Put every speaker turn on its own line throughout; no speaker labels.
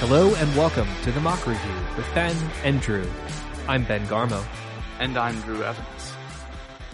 Hello and welcome to the Mock Review with Ben and Drew. I'm Ben Garmo.
And I'm Drew Evans.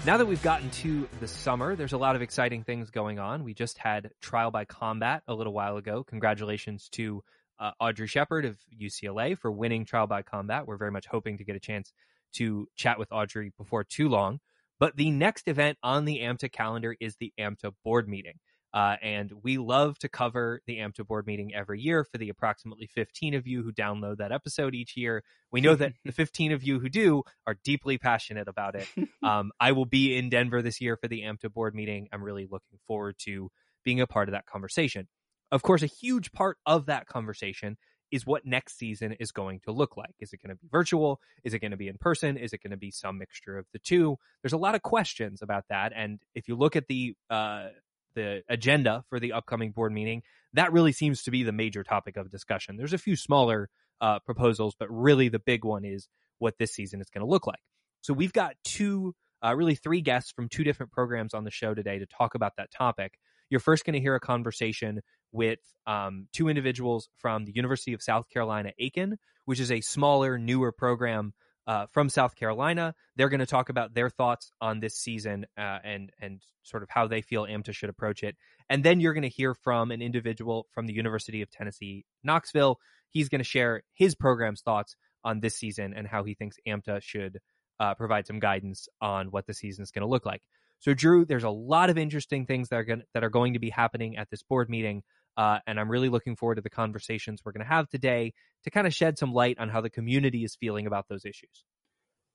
Now that we've gotten to the summer, there's a lot of exciting things going on. We just had Trial by Combat a little while ago. Congratulations to uh, Audrey Shepard of UCLA for winning Trial by Combat. We're very much hoping to get a chance to chat with Audrey before too long. But the next event on the AMTA calendar is the AMTA board meeting. Uh, and we love to cover the AMTA board meeting every year for the approximately 15 of you who download that episode each year. We know that the 15 of you who do are deeply passionate about it. Um, I will be in Denver this year for the AMTA board meeting. I'm really looking forward to being a part of that conversation. Of course, a huge part of that conversation is what next season is going to look like. Is it going to be virtual? Is it going to be in person? Is it going to be some mixture of the two? There's a lot of questions about that. And if you look at the uh, the agenda for the upcoming board meeting, that really seems to be the major topic of discussion. There's a few smaller uh, proposals, but really the big one is what this season is going to look like. So we've got two, uh, really three guests from two different programs on the show today to talk about that topic. You're first going to hear a conversation with um, two individuals from the University of South Carolina Aiken, which is a smaller, newer program uh, from South Carolina. They're going to talk about their thoughts on this season uh, and and sort of how they feel AMTA should approach it. And then you're going to hear from an individual from the University of Tennessee Knoxville. He's going to share his program's thoughts on this season and how he thinks AMTA should uh, provide some guidance on what the season is going to look like. So, Drew, there's a lot of interesting things that are going that are going to be happening at this board meeting. Uh, and I'm really looking forward to the conversations we're going to have today to kind of shed some light on how the community is feeling about those issues.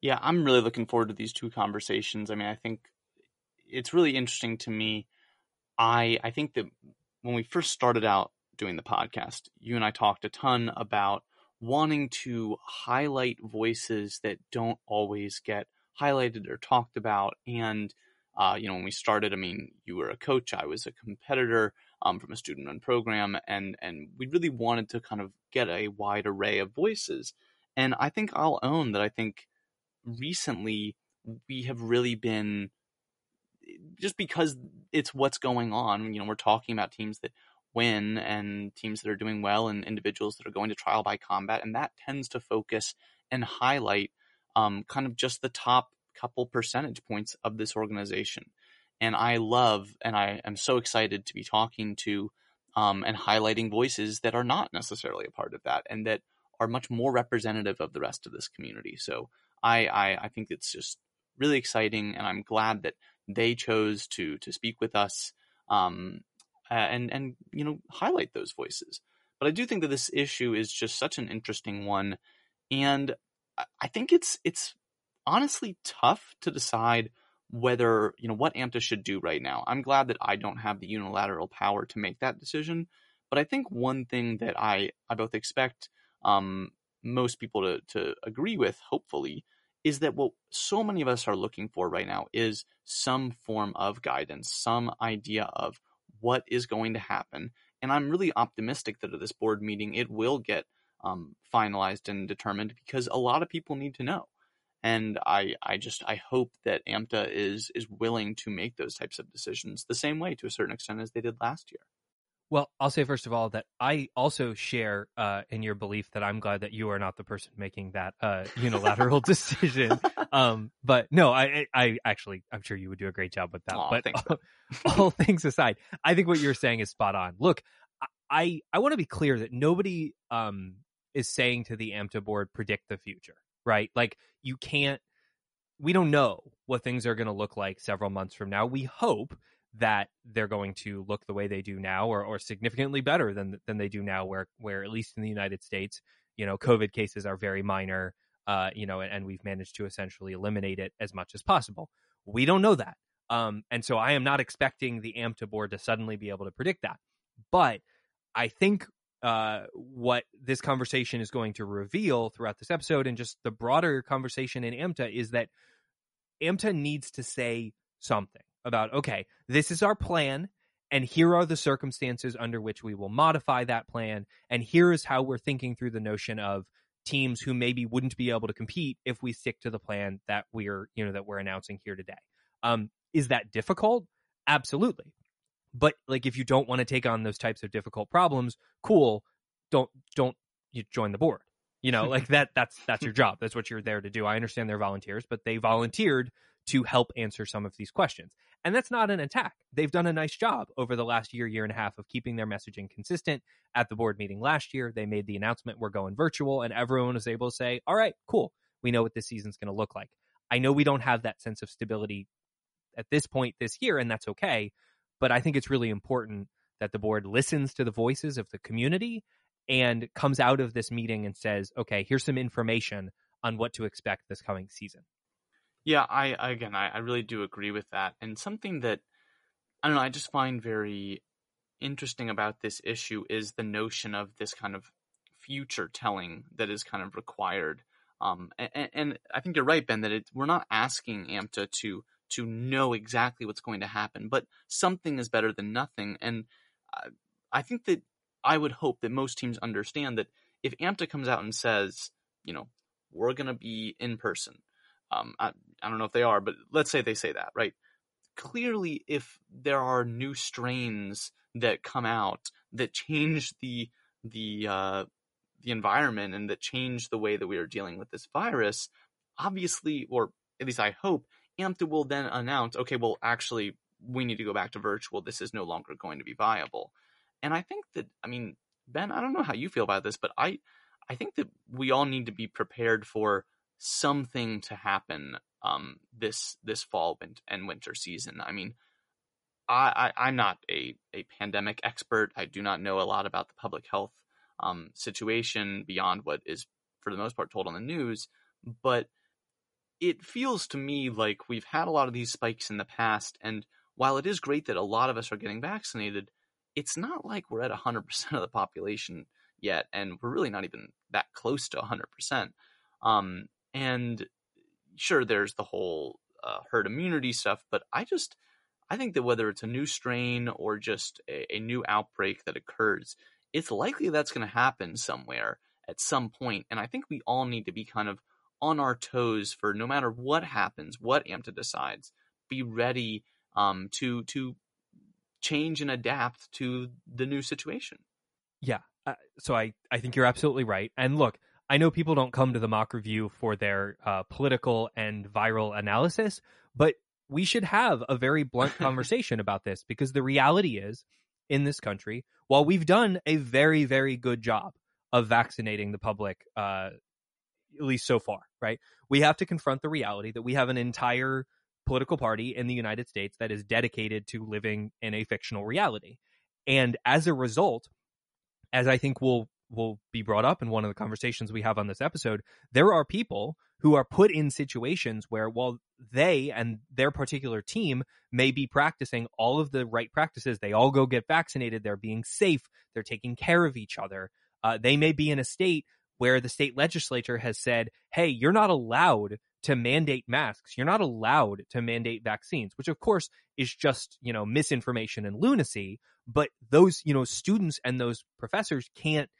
Yeah, I'm really looking forward to these two conversations. I mean, I think it's really interesting to me. I I think that when we first started out doing the podcast, you and I talked a ton about wanting to highlight voices that don't always get highlighted or talked about. And uh, you know, when we started, I mean, you were a coach, I was a competitor um, from a student run program, and and we really wanted to kind of get a wide array of voices. And I think I'll own that. I think recently we have really been just because it's what's going on. You know, we're talking about teams that win and teams that are doing well and individuals that are going to trial by combat, and that tends to focus and highlight um, kind of just the top couple percentage points of this organization and I love and I am so excited to be talking to um, and highlighting voices that are not necessarily a part of that and that are much more representative of the rest of this community. So I, I, I think it's just really exciting, and I'm glad that they chose to to speak with us um, and and you know highlight those voices. But I do think that this issue is just such an interesting one, and I think it's it's honestly tough to decide whether you know what AMTA should do right now. I'm glad that I don't have the unilateral power to make that decision, but I think one thing that I I both expect um, most people to to agree with, hopefully, is that what so many of us are looking for right now is some form of guidance, some idea of what is going to happen. And I'm really optimistic that at this board meeting it will get um, finalized and determined because a lot of people need to know and I I just I hope that AMTA is is willing to make those types of decisions the same way to a certain extent as they did last year.
Well, I'll say first of all that I also share uh, in your belief that I'm glad that you are not the person making that uh, unilateral decision. Um, but no, I, I actually, I'm sure you would do a great job with that.
Aw,
but all, all things aside, I think what you're saying is spot on. Look, I I want to be clear that nobody um, is saying to the AMTA board predict the future right? Like you can't we don't know what things are going to look like several months from now. We hope that they're going to look the way they do now or, or significantly better than than they do now where where at least in the United States, you know, COVID cases are very minor, uh, you know, and, and we've managed to essentially eliminate it as much as possible. We don't know that. Um, and so I am not expecting the AMTA board to suddenly be able to predict that. But I think uh, what this conversation is going to reveal throughout this episode and just the broader conversation in AMTA is that AMTA needs to say something about, okay, this is our plan, and here are the circumstances under which we will modify that plan, and here is how we're thinking through the notion of teams who maybe wouldn't be able to compete if we stick to the plan that we're, you know, that we're announcing here today. Um, is that difficult? Absolutely. But like if you don't want to take on those types of difficult problems, cool. Don't don't you join the board. You know, like that that's that's your job. That's what you're there to do. I understand they're volunteers, but they volunteered to help answer some of these questions. And that's not an attack. They've done a nice job over the last year, year and a half of keeping their messaging consistent. At the board meeting last year, they made the announcement we're going virtual, and everyone was able to say, all right, cool. We know what this season's going to look like. I know we don't have that sense of stability at this point this year, and that's okay. But I think it's really important that the board listens to the voices of the community and comes out of this meeting and says, okay, here's some information on what to expect this coming season.
Yeah, I again, I, I really do agree with that. And something that I don't know, I just find very interesting about this issue is the notion of this kind of future telling that is kind of required. Um, and, and I think you're right, Ben, that it, we're not asking AMTA to to know exactly what's going to happen, but something is better than nothing. And I, think that I would hope that most teams understand that if AMTA comes out and says, you know, we're going to be in person, um, I, I don't know if they are, but let's say they say that, right? Clearly, if there are new strains that come out that change the the uh, the environment and that change the way that we are dealing with this virus, obviously, or at least I hope, AMTA will then announce, okay, well, actually, we need to go back to virtual. This is no longer going to be viable. And I think that, I mean, Ben, I don't know how you feel about this, but I, I think that we all need to be prepared for something to happen um, this this fall and winter season. I mean, I, I am not a a pandemic expert. I do not know a lot about the public health um, situation beyond what is for the most part told on the news, but it feels to me like we've had a lot of these spikes in the past, and while it is great that a lot of us are getting vaccinated, it's not like we're at 100% of the population yet, and we're really not even that close to 100%. Um, and sure, there's the whole uh, herd immunity stuff, but I just I think that whether it's a new strain or just a, a new outbreak that occurs, it's likely that's going to happen somewhere at some point, and I think we all need to be kind of on our toes for no matter what happens, what AMTA decides, be ready um, to to change and adapt to the new situation.
Yeah, uh, so I I think you're absolutely right. And look, I know people don't come to the mock review for their uh, political and viral analysis, but we should have a very blunt conversation about this because the reality is in this country, while we've done a very, very good job of vaccinating the public, uh, at least so far, right? We have to confront the reality that we have an entire political party in the United States that is dedicated to living in a fictional reality. And as a result, as I think we'll will be brought up in one of the conversations we have on this episode, there are people who are put in situations where while they and their particular team may be practicing all of the right practices, they all go get vaccinated, they're being safe, they're taking care of each other. Uh, they may be in a state where the state legislature has said, hey, you're not allowed to mandate masks. You're not allowed to mandate vaccines, which of course is just, you know, misinformation and lunacy. But those, you know, students and those professors can't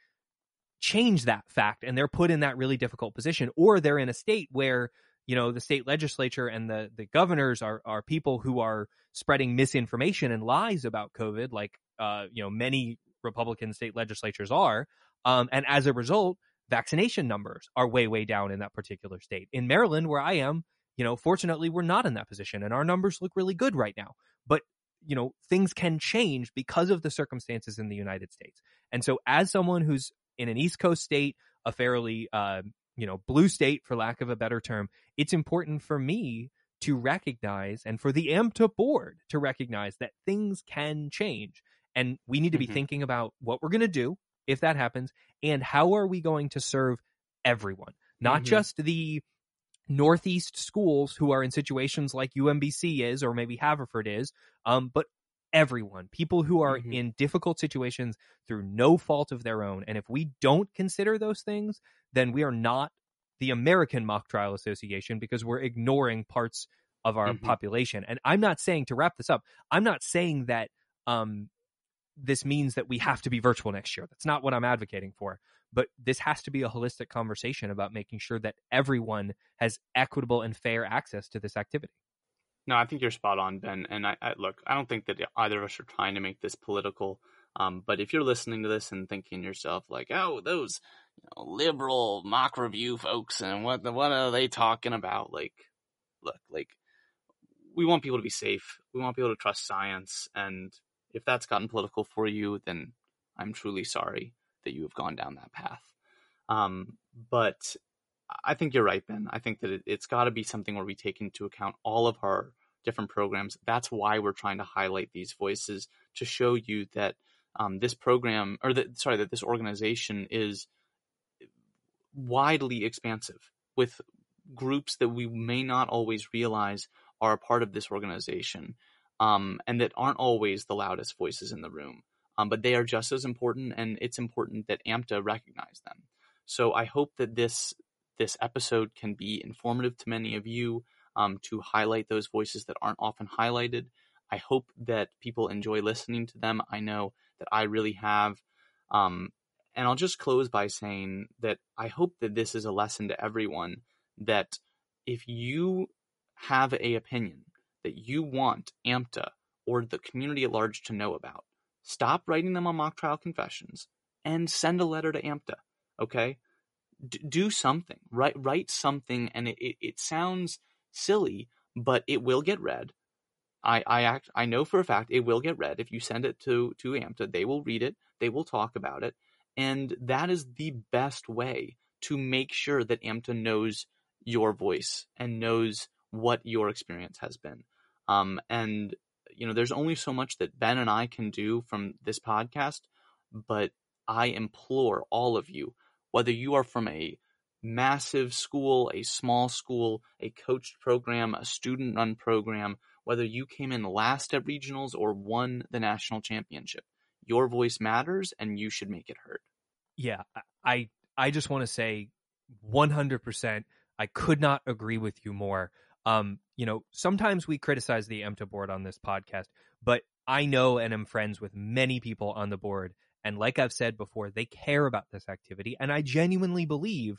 change that fact and they're put in that really difficult position or they're in a state where you know the state legislature and the the governors are are people who are spreading misinformation and lies about covid like uh you know many republican state legislatures are um and as a result vaccination numbers are way way down in that particular state. In maryland where i am you know fortunately we're not in that position and our numbers look really good right now. But you know things can change because of the circumstances in the united states. And so as someone who's in an East Coast state, a fairly uh, you know blue state, for lack of a better term, it's important for me to recognize and for the AMTA board to recognize that things can change, and we need to be mm-hmm. thinking about what we're going to do if that happens, and how are we going to serve everyone, not mm-hmm. just the Northeast schools who are in situations like UMBC is, or maybe Haverford is, um, but everyone, people who are mm-hmm. in difficult situations through no fault of their own. And if we don't consider those things, then we are not the American Mock Trial Association because we're ignoring parts of our mm-hmm. population. And I'm not saying to wrap this up, I'm not saying that um, this means that we have to be virtual next year. That's not what I'm advocating for. But this has to be a holistic conversation about making sure that everyone has equitable and fair access to this activity.
No, I think you're spot on, Ben. And I, I, look, I don't think that either of us are trying to make this political. Um, but if you're listening to this and thinking yourself like, oh, those, you know, liberal mock review folks and what the, what are they talking about? Like, look, like we want people to be safe. We want people to trust science. And if that's gotten political for you, then I'm truly sorry that you have gone down that path. Um, but I think you're right, Ben. I think that it, has got to be something where we take into account all of our different programs. That's why we're trying to highlight these voices to show you that um, this program, or that sorry, that this organization is widely expansive with groups that we may not always realize are a part of this organization, um, and that aren't always the loudest voices in the room. Um, but they are just as important, and it's important that AMTA recognize them. So I hope that this this episode can be informative to many of you um, to highlight those voices that aren't often highlighted. I hope that people enjoy listening to them. I know that I really have. Um, and I'll just close by saying that I hope that this is a lesson to everyone that if you have a opinion that you want AMTA or the community at large to know about, stop writing them on mock trial confessions and send a letter to AMTA. Okay, D- do something. Write write something, and it, it, it sounds silly, but it will get read. I, I act I know for a fact it will get read. If you send it to to AMTA, they will read it, they will talk about it, and that is the best way to make sure that AMTA knows your voice and knows what your experience has been. Um, and you know, there's only so much that Ben and I can do from this podcast, but I implore all of you, whether you are from a massive school, a small school, a coached program, a student run program, whether you came in last at regionals or won the national championship. Your voice matters and you should make it heard.
Yeah, I I just want to say 100% I could not agree with you more. Um, you know, sometimes we criticize the AMTA board on this podcast, but I know and am friends with many people on the board and like I've said before, they care about this activity and I genuinely believe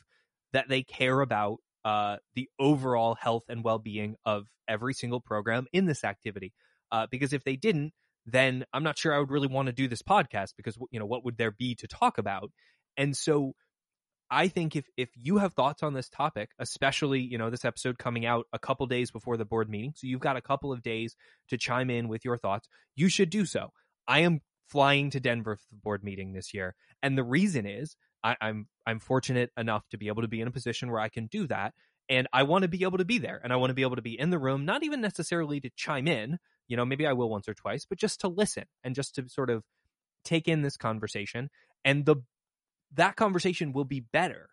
that they care about uh, the overall health and well-being of every single program in this activity. Uh, because if they didn't, then I'm not sure I would really want to do this podcast because you know what would there be to talk about? And so I think if if you have thoughts on this topic, especially you know this episode coming out a couple days before the board meeting, so you've got a couple of days to chime in with your thoughts, you should do so. I am flying to Denver for the board meeting this year, and the reason is I, I'm I'm fortunate enough to be able to be in a position where I can do that. And I want to be able to be there and I want to be able to be in the room, not even necessarily to chime in, you know, maybe I will once or twice, but just to listen and just to sort of take in this conversation. And the that conversation will be better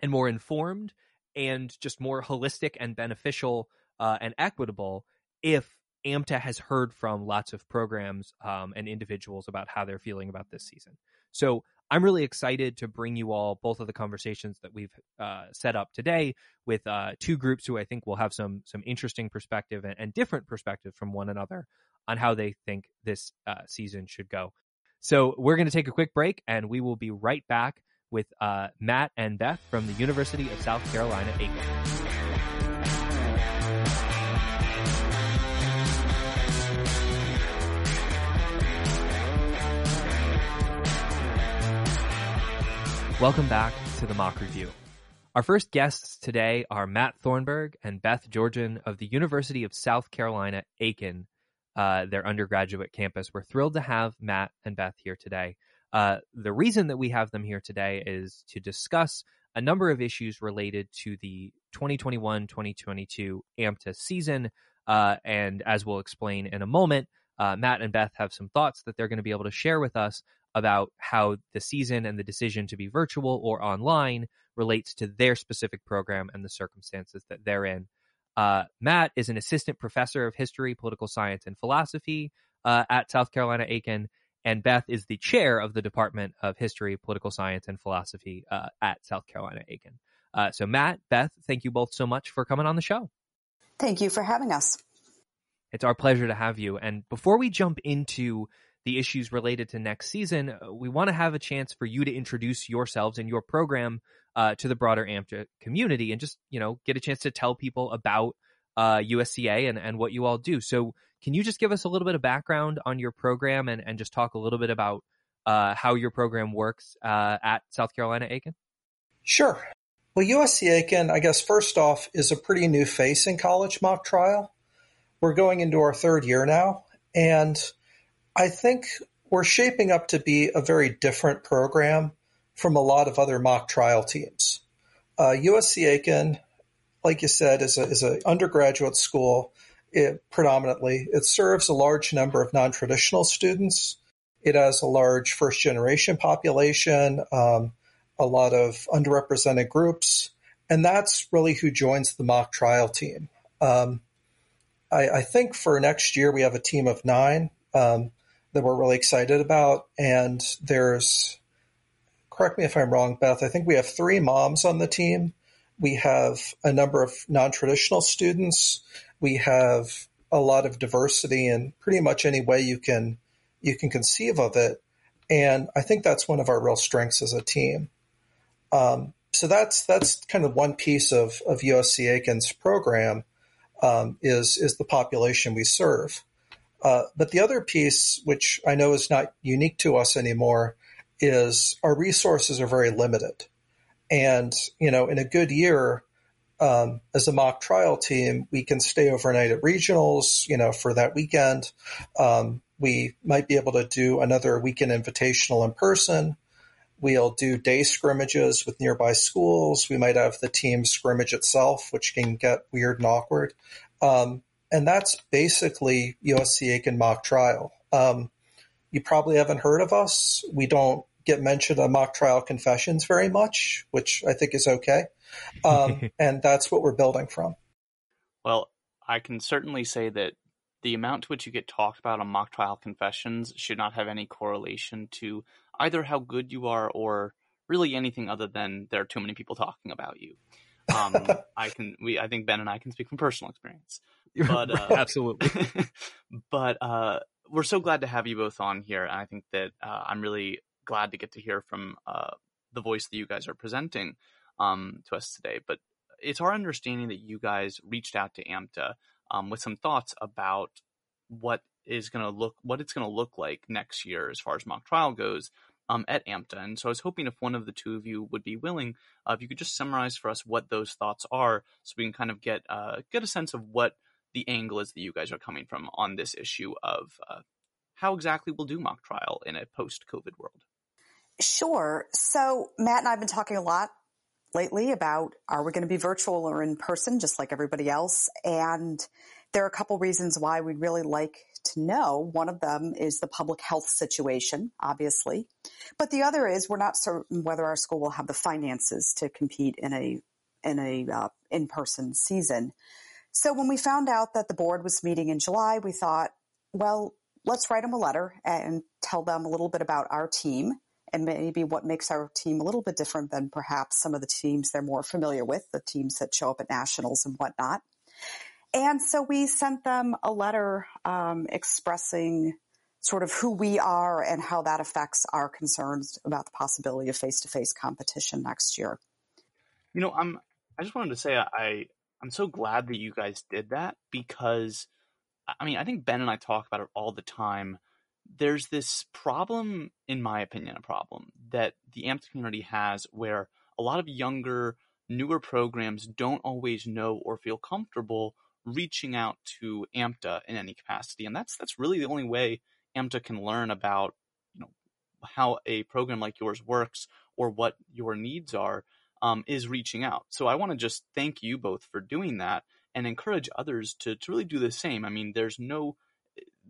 and more informed and just more holistic and beneficial uh, and equitable if AMTA has heard from lots of programs um, and individuals about how they're feeling about this season. So I'm really excited to bring you all both of the conversations that we've uh, set up today with uh, two groups who I think will have some some interesting perspective and, and different perspective from one another on how they think this uh, season should go. So we're going to take a quick break, and we will be right back with uh, Matt and Beth from the University of South Carolina Aiken. Welcome back to the Mock Review. Our first guests today are Matt Thornburg and Beth Georgian of the University of South Carolina, Aiken, uh, their undergraduate campus. We're thrilled to have Matt and Beth here today. Uh, the reason that we have them here today is to discuss a number of issues related to the 2021 2022 AMTA season. Uh, and as we'll explain in a moment, uh, Matt and Beth have some thoughts that they're going to be able to share with us about how the season and the decision to be virtual or online relates to their specific program and the circumstances that they're in. Uh, Matt is an assistant professor of history, political science, and philosophy uh, at South Carolina Aiken, and Beth is the chair of the Department of History, Political Science, and Philosophy uh, at South Carolina Aiken. Uh, so, Matt, Beth, thank you both so much for coming on the show.
Thank you for having us.
It's our pleasure to have you. And before we jump into the issues related to next season, uh, we want to have a chance for you to introduce yourselves and your program uh, to the broader AMTA community and just, you know, get a chance to tell people about uh, USCA and, and what you all do. So can you just give us a little bit of background on your program and, and just talk a little bit about uh, how your program works uh, at South Carolina Aiken?
Sure. Well, USC Aiken, I guess first off, is a pretty new face in college mock trial. We're going into our third year now, and I think we're shaping up to be a very different program from a lot of other mock trial teams. Uh, USC Aiken, like you said, is a is an undergraduate school. It, predominantly, it serves a large number of non traditional students. It has a large first generation population, um, a lot of underrepresented groups, and that's really who joins the mock trial team. Um, I, I, think for next year we have a team of nine um, that we're really excited about, and there's correct me if I'm wrong, Beth. I think we have three moms on the team. We have a number of non-traditional students. We have a lot of diversity in pretty much any way you can you can conceive of it. And I think that's one of our real strengths as a team. Um, so that's that's kind of one piece of, of USC Aiken's program um, is is the population we serve. Uh, but the other piece, which I know is not unique to us anymore, is our resources are very limited. And, you know, in a good year, um, as a mock trial team, we can stay overnight at regionals, you know, for that weekend. Um, we might be able to do another weekend invitational in person. We'll do day scrimmages with nearby schools. We might have the team scrimmage itself, which can get weird and awkward. Um, and that's basically USC Aiken mock trial. Um, you probably haven't heard of us. We don't get mentioned on mock trial confessions very much, which I think is okay. Um, and that's what we're building from.
Well, I can certainly say that the amount to which you get talked about on mock trial confessions should not have any correlation to either how good you are or really anything other than there are too many people talking about you. Um, I can, we, I think Ben and I can speak from personal experience,
but uh, absolutely.
but uh, we're so glad to have you both on here. And I think that uh, I'm really glad to get to hear from uh, the voice that you guys are presenting um, to us today. But it's our understanding that you guys reached out to AMTA um, with some thoughts about what is going to look, what it's going to look like next year as far as mock trial goes. Um, at AMTA. And so I was hoping if one of the two of you would be willing, uh, if you could just summarize for us what those thoughts are, so we can kind of get uh, get a sense of what the angle is that you guys are coming from on this issue of uh, how exactly we'll do mock trial in a post COVID world.
Sure. So, Matt and I have been talking a lot lately about are we going to be virtual or in person, just like everybody else? And there are a couple reasons why we'd really like to know. One of them is the public health situation, obviously. But the other is we're not certain whether our school will have the finances to compete in a in a uh, in-person season. So when we found out that the board was meeting in July, we thought, well, let's write them a letter and tell them a little bit about our team and maybe what makes our team a little bit different than perhaps some of the teams they're more familiar with, the teams that show up at nationals and whatnot. And so we sent them a letter um, expressing sort of who we are and how that affects our concerns about the possibility of face-to-face competition next year.
You know, I'm. I just wanted to say I I'm so glad that you guys did that because I mean, I think Ben and I talk about it all the time. There's this problem, in my opinion, a problem that the AMP community has where a lot of younger, newer programs don't always know or feel comfortable reaching out to AMTA in any capacity. And that's that's really the only way AMTA can learn about, you know, how a program like yours works or what your needs are um, is reaching out. So I want to just thank you both for doing that and encourage others to, to really do the same. I mean, there's no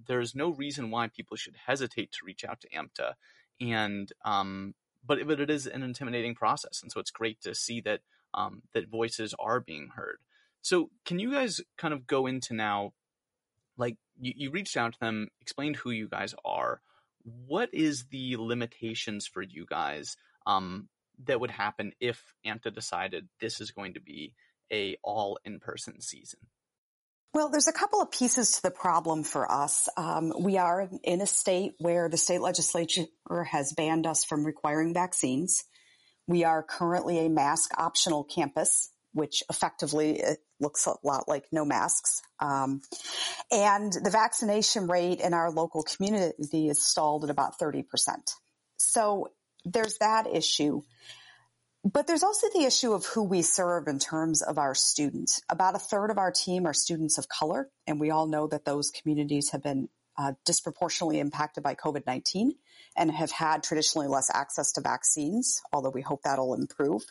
there's no reason why people should hesitate to reach out to AMTA, and um, but but it is an intimidating process, and so it's great to see that um, that voices are being heard. So can you guys kind of go into now, like you, you reached out to them, explained who you guys are. What is the limitations for you guys um, that would happen if AMTA decided this is going to be a all in person season?
Well, there's a couple of pieces to the problem for us. Um, we are in a state where the state legislature has banned us from requiring vaccines. We are currently a mask optional campus, which effectively looks a lot like no masks. Um, and the vaccination rate in our local community is stalled at about 30%. So there's that issue. But there's also the issue of who we serve in terms of our students. About a third of our team are students of color, and we all know that those communities have been uh, disproportionately impacted by COVID 19 and have had traditionally less access to vaccines, although we hope that'll improve.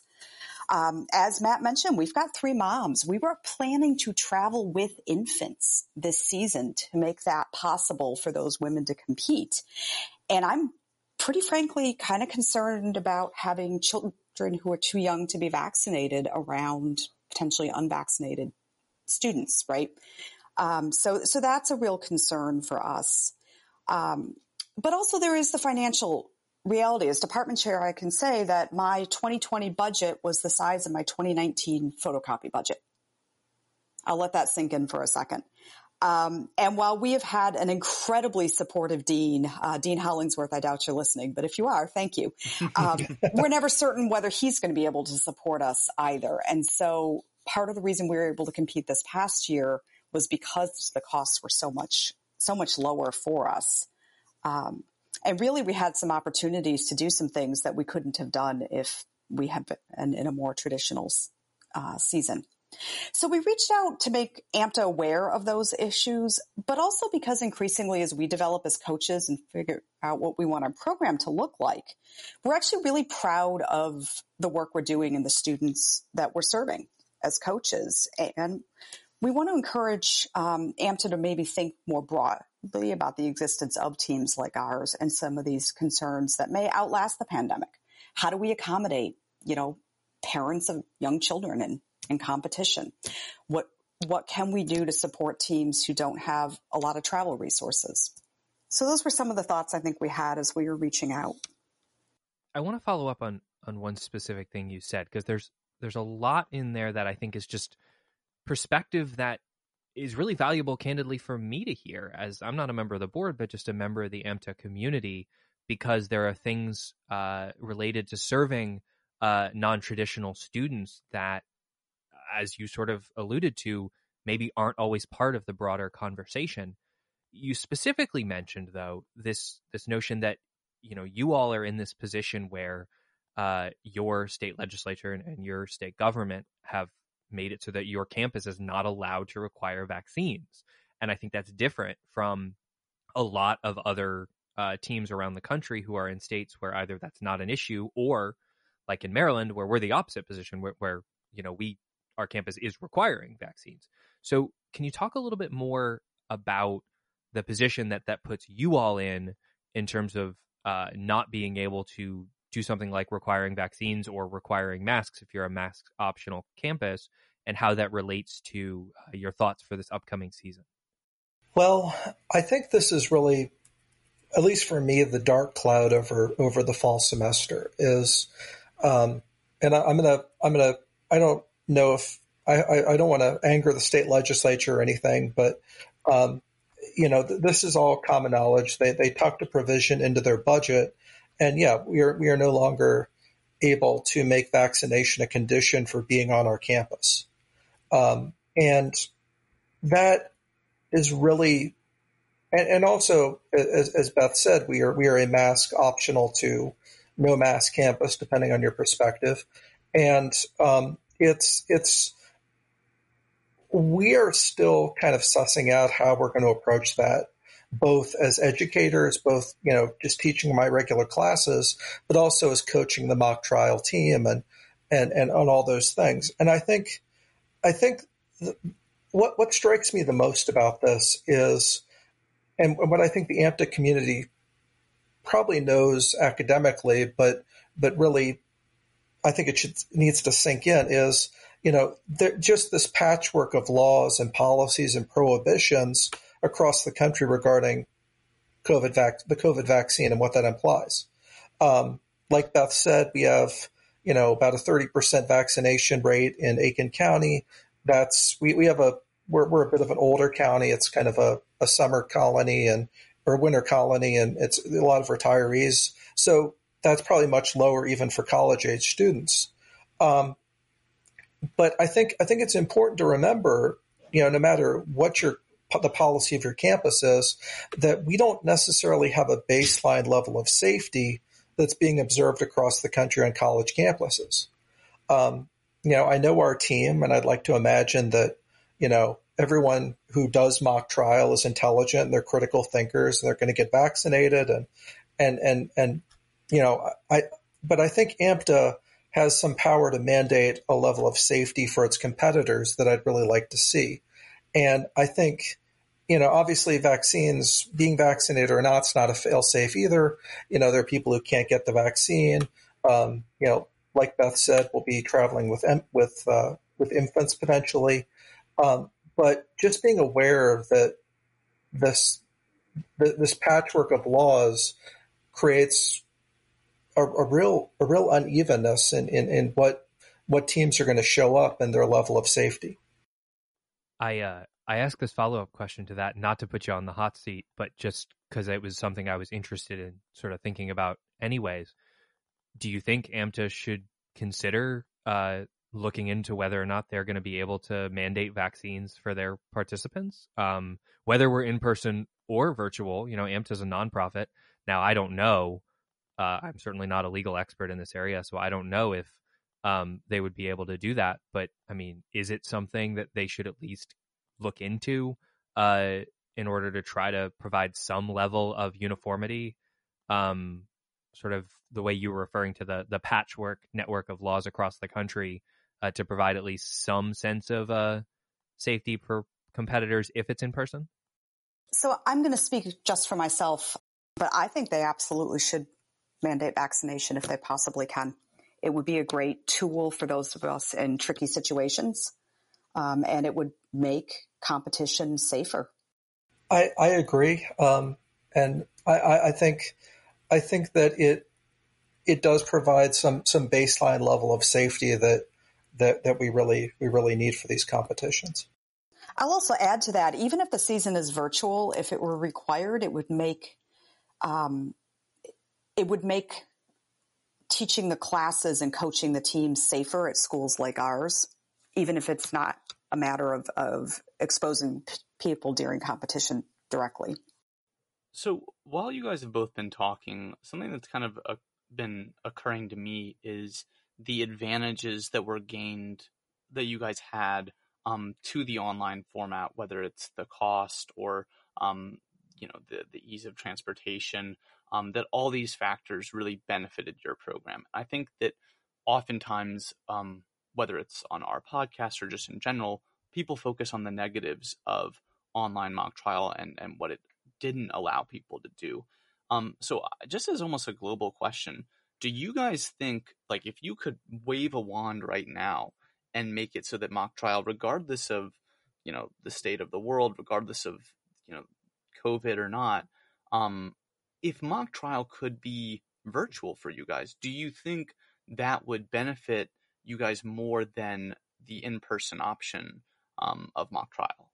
Um, as Matt mentioned, we've got three moms. We were planning to travel with infants this season to make that possible for those women to compete. And I'm pretty frankly kind of concerned about having children who are too young to be vaccinated around potentially unvaccinated students, right? Um, so, so that's a real concern for us. Um, but also there is the financial reality. As department chair, I can say that my 2020 budget was the size of my 2019 photocopy budget. I'll let that sink in for a second. Um, and while we have had an incredibly supportive dean, uh, Dean Hollingsworth, I doubt you're listening, but if you are, thank you. Um, we're never certain whether he's going to be able to support us either. And so part of the reason we were able to compete this past year was because the costs were so much, so much lower for us. Um, and really we had some opportunities to do some things that we couldn't have done if we had been in a more traditional uh, season. So we reached out to make AMTA aware of those issues, but also because increasingly as we develop as coaches and figure out what we want our program to look like, we're actually really proud of the work we're doing and the students that we're serving as coaches. And we want to encourage um, AMTA to maybe think more broadly about the existence of teams like ours and some of these concerns that may outlast the pandemic. How do we accommodate, you know, parents of young children and and competition. What what can we do to support teams who don't have a lot of travel resources? So those were some of the thoughts I think we had as we were reaching out.
I want to follow up on on one specific thing you said because there's there's a lot in there that I think is just perspective that is really valuable candidly for me to hear as I'm not a member of the board but just a member of the AMTA community because there are things uh, related to serving uh, non-traditional students that as you sort of alluded to, maybe aren't always part of the broader conversation. You specifically mentioned though this this notion that you know you all are in this position where uh, your state legislature and, and your state government have made it so that your campus is not allowed to require vaccines, and I think that's different from a lot of other uh, teams around the country who are in states where either that's not an issue or like in Maryland where we're the opposite position where, where you know we our campus is requiring vaccines. So, can you talk a little bit more about the position that that puts you all in in terms of uh, not being able to do something like requiring vaccines or requiring masks if you're a mask optional campus, and how that relates to uh, your thoughts for this upcoming season?
Well, I think this is really, at least for me, the dark cloud over over the fall semester is, um, and I, I'm gonna I'm gonna I don't know if I, I, don't want to anger the state legislature or anything, but um, you know th- this is all common knowledge. They they tucked a provision into their budget, and yeah, we are we are no longer able to make vaccination a condition for being on our campus, um, and that is really and, and also as, as, Beth said, we are we are a mask optional to no mask campus, depending on your perspective, and um, it's it's we are still kind of sussing out how we're going to approach that both as educators both you know just teaching my regular classes but also as coaching the mock trial team and and and on all those things. And i think i think what what strikes me the most about this is and what i think the AMTA community probably knows academically but but really I think it should needs to sink in is you know just this patchwork of laws and policies and prohibitions across the country regarding COVID vac- the COVID vaccine and what that implies. Um, like Beth said, we have you know about a thirty percent vaccination rate in Aiken County. That's we, we have a we're, we're a bit of an older county. It's kind of a, a summer colony and or winter colony, and it's a lot of retirees. So that's probably much lower even for college age students. Um, but I think I think it's important to remember, you know, no matter what your the policy of your campus is, that we don't necessarily have a baseline level of safety that's being observed across the country on college campuses. Um, you know, I know our team, and I'd like to imagine that, you know, everyone who does mock trial is intelligent and they're critical thinkers and they're going to get vaccinated and and and and you know I but I think AMTA has some power to mandate a level of safety for its competitors that I'd really like to see. And I think, you know, obviously vaccines, being vaccinated or not, it's not a fail safe either. You know, there are people who can't get the vaccine. Um, you know, like Beth said, we'll be traveling with with uh, with infants potentially. Um, but just being aware that this this patchwork of laws creates a, a real a real unevenness in, in, in what what teams are going to show up and their level of safety.
I uh, I asked this follow up question to that not to put you on the hot seat, but just because it was something I was interested in, sort of thinking about. Anyways, do you think AMTA should consider uh, looking into whether or not they're going to be able to mandate vaccines for their participants, um, whether we're in person or virtual? You know, AMTA is a nonprofit. Now, I don't know uh, I'm certainly not a legal expert in this area, so I don't know if um, they would be able to do that. But I mean, is it something that they should at least look into uh, in order to try to provide some level of uniformity? Um, sort of the way you were referring to the the patchwork network of laws across the country uh, to provide at least some sense of uh, safety for competitors if it's in person.
So I'm going to speak just for myself, but I think they absolutely should mandate vaccination if they possibly can. It would be a great tool for those of us in tricky situations, um, and it would make competition safer.
I, I agree, um, and I, I, think I think that it it does provide some some baseline level of safety that that that we really we really need for these competitions.
I'll also add to that, even if the season is virtual, if it were required, it would make um, it would make teaching the classes and coaching the teams safer at schools like ours, even if it's not a matter of, of exposing p- people during competition directly.
So while you guys have both been talking, something that's kind of uh, been occurring to me is the advantages that were gained that you guys had um, to the online format, whether it's the cost or um, you know the the ease of transportation um, that all these factors really benefited your program. I think that oftentimes, um, whether it's on our podcast or just in general, people focus on the negatives of online mock trial and, and what it didn't allow people to do. Um, so, uh, just as almost a global question, do you guys think, like, if you could wave a wand right now and make it so that mock trial, regardless of, you know, the state of the world, regardless of, you know, COVID or not, um, if mock trial could be virtual for you guys, do you think that would benefit you guys more than the in-person option um, of mock trial?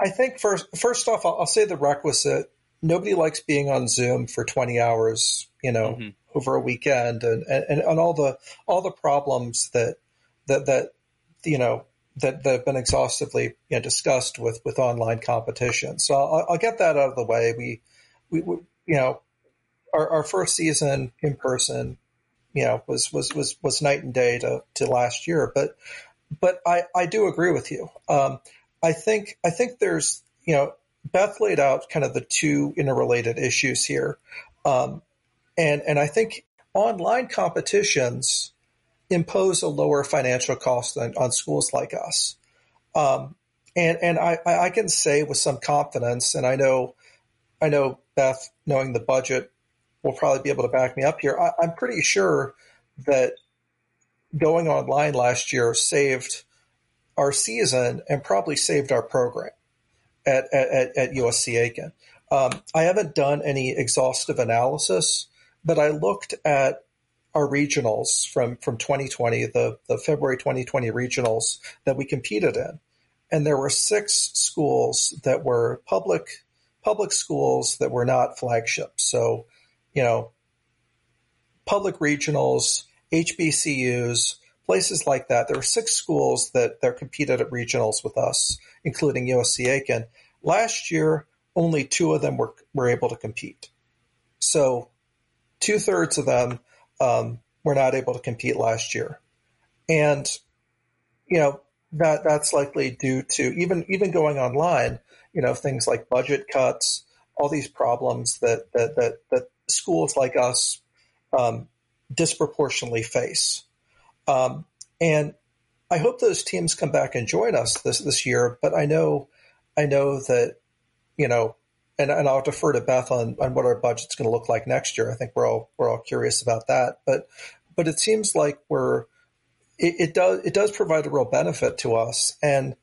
I think first, first off, I'll, I'll, say the requisite. Nobody likes being on Zoom for 20 hours, you know, mm-hmm. over a weekend, and, and, and all the all the problems that that that you know that, that have been exhaustively you know, discussed with with online competition. So I'll, I'll, get that out of the way. We we, you know, our, our first season in person, you know, was, was, was, was night and day to, to last year. But, but I, I do agree with you. Um, I think, I think there's, you know, Beth laid out kind of the two interrelated issues here. Um, and, and I think online competitions impose a lower financial cost on, on schools like us. Um, and, and I, I can say with some confidence, and I know, I know Beth, knowing the budget, will probably be able to back me up here. I, I'm pretty sure that going online last year saved our season and probably saved our program at, at, at USC Aiken. Um, I haven't done any exhaustive analysis, but I looked at our regionals from, from 2020, the, the February 2020 regionals that we competed in. And there were six schools that were public public schools that were not flagships. So, you know, public regionals, HBCUs, places like that. There were six schools that, that competed at regionals with us, including USC Aiken. Last year, only two of them were, were able to compete. So two thirds of them um, were not able to compete last year. and you know that that's likely due to even even going online. You know, things like budget cuts, all these problems that that that, that schools like us um, disproportionately face. Um, and I hope those teams come back and join us this this year. But I know, I know that you know, and, and I'll defer to Beth on, on what our budget's going to look like next year. I think we're all we're all curious about that. But but it seems like we're it, it does it does provide a real benefit to us, and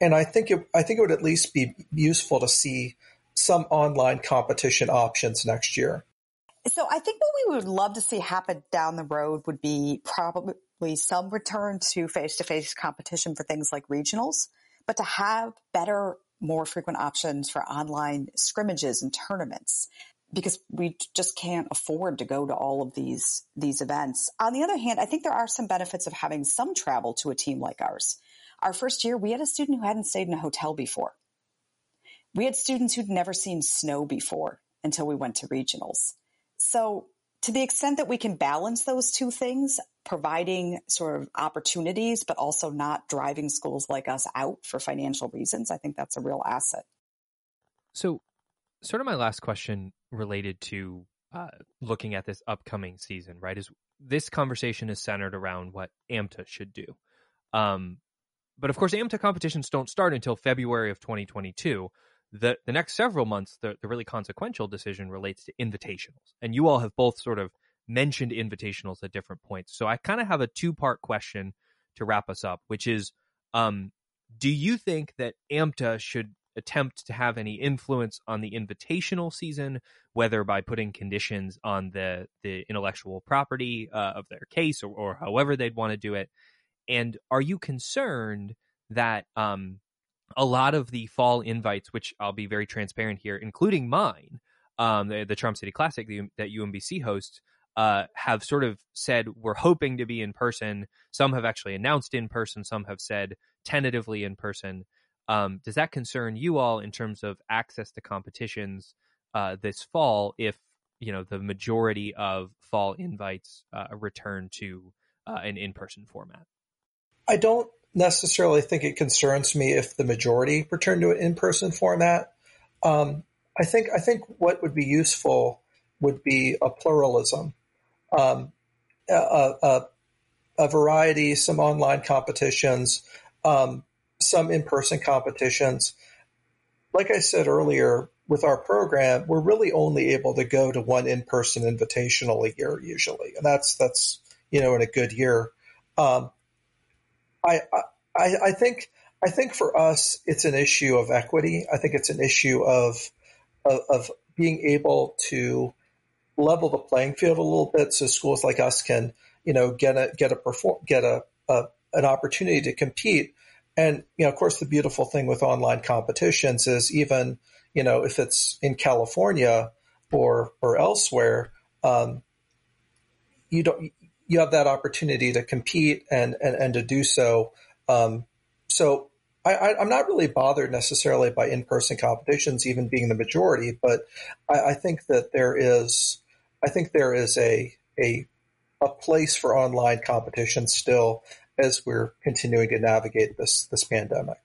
and I think it I think it would at least be useful to see some online competition options next year.
So I think what we would love to see happen down the road would be probably some return to face-to-face competition for things like regionals, but to have better, more frequent options for online scrimmages and tournaments because we just can't afford to go to all of these these events. On the other hand, I think there are some benefits of having some travel to a team like ours. Our first year, we had a student who hadn't stayed in a hotel before. We had students who'd never seen snow before until we went to regionals. So to the extent that we can balance those two things, providing sort of opportunities, but also not driving schools like us out for financial reasons, I think that's a real asset.
So, sort of my last question related to uh, looking at this upcoming season, right? Is this conversation is centered around what AMTA should do. Um, but of course, AMTA competitions don't start until February of 2022 the the next several months, the, the really consequential decision relates to invitationals. And you all have both sort of mentioned invitationals at different points. So I kind of have a two part question to wrap us up, which is um, do you think that AMTA should attempt to have any influence on the invitational season, whether by putting conditions on the the intellectual property uh, of their case or, or however they'd want to do it? And are you concerned that um, a lot of the fall invites, which I'll be very transparent here, including mine, um, the, the Charm City Classic that UMBC hosts, uh, have sort of said we're hoping to be in person. Some have actually announced in person. Some have said tentatively in person. Um, does that concern you all in terms of access to competitions uh, this fall? If you know the majority of fall invites uh, return to uh, an in-person format.
I don't necessarily think it concerns me if the majority return to an in-person format. Um, I think I think what would be useful would be a pluralism, um, a, a, a, variety, some online competitions, um, some in-person competitions. Like I said earlier, with our program, we're really only able to go to one in-person invitational a year usually, and that's that's you know in a good year. Um, I, I, I think I think for us it's an issue of equity. I think it's an issue of, of, of being able to level the playing field a little bit, so schools like us can you know get a get a perform get a, a an opportunity to compete. And you know, of course, the beautiful thing with online competitions is even you know if it's in California or or elsewhere, um, you don't you have that opportunity to compete and, and, and to do so. Um, so I, am not really bothered necessarily by in-person competitions, even being the majority, but I, I, think that there is, I think there is a, a, a place for online competition still as we're continuing to navigate this, this pandemic.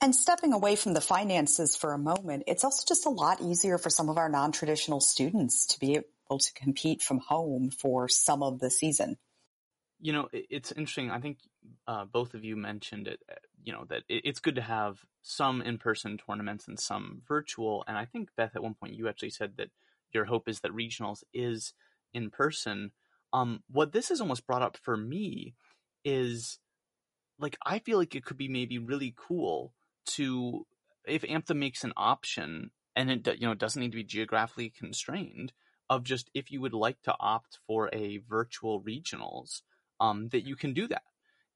And stepping away from the finances for a moment, it's also just a lot easier for some of our non-traditional students to be able to compete from home for some of the season.
You know, it's interesting. I think uh, both of you mentioned it. Uh, you know that it's good to have some in-person tournaments and some virtual. And I think Beth, at one point, you actually said that your hope is that regionals is in person. Um, what this has almost brought up for me is like I feel like it could be maybe really cool to if AMTA makes an option and it you know it doesn't need to be geographically constrained of just if you would like to opt for a virtual regionals, um, that you can do that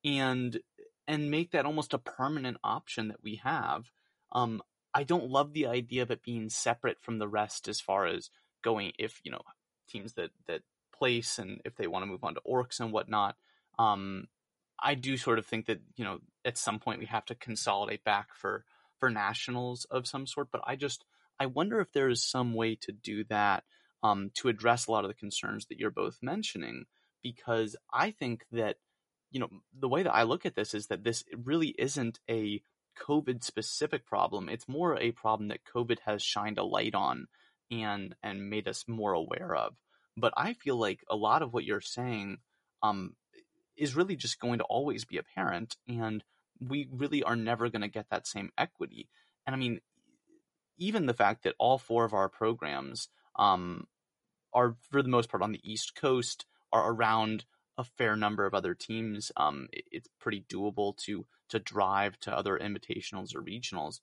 and and make that almost a permanent option that we have. Um, I don't love the idea of it being separate from the rest as far as going if you know teams that that place and if they want to move on to ORCS and whatnot. Um, I do sort of think that you know at some point we have to consolidate back for for nationals of some sort, but I just I wonder if there is some way to do that um, to address a lot of the concerns that you're both mentioning, because I think that you know, the way that I look at this is that this really isn't a COVID specific problem. It's more a problem that COVID has shined a light on and and made us more aware of. But I feel like a lot of what you're saying um, is really just going to always be apparent, and we really are never going to get that same equity. And I mean, even the fact that all four of our programs um, are, for the most part, on the East Coast, are around a fair number of other teams. Um, it, it's pretty doable to to drive to other invitationals or regionals.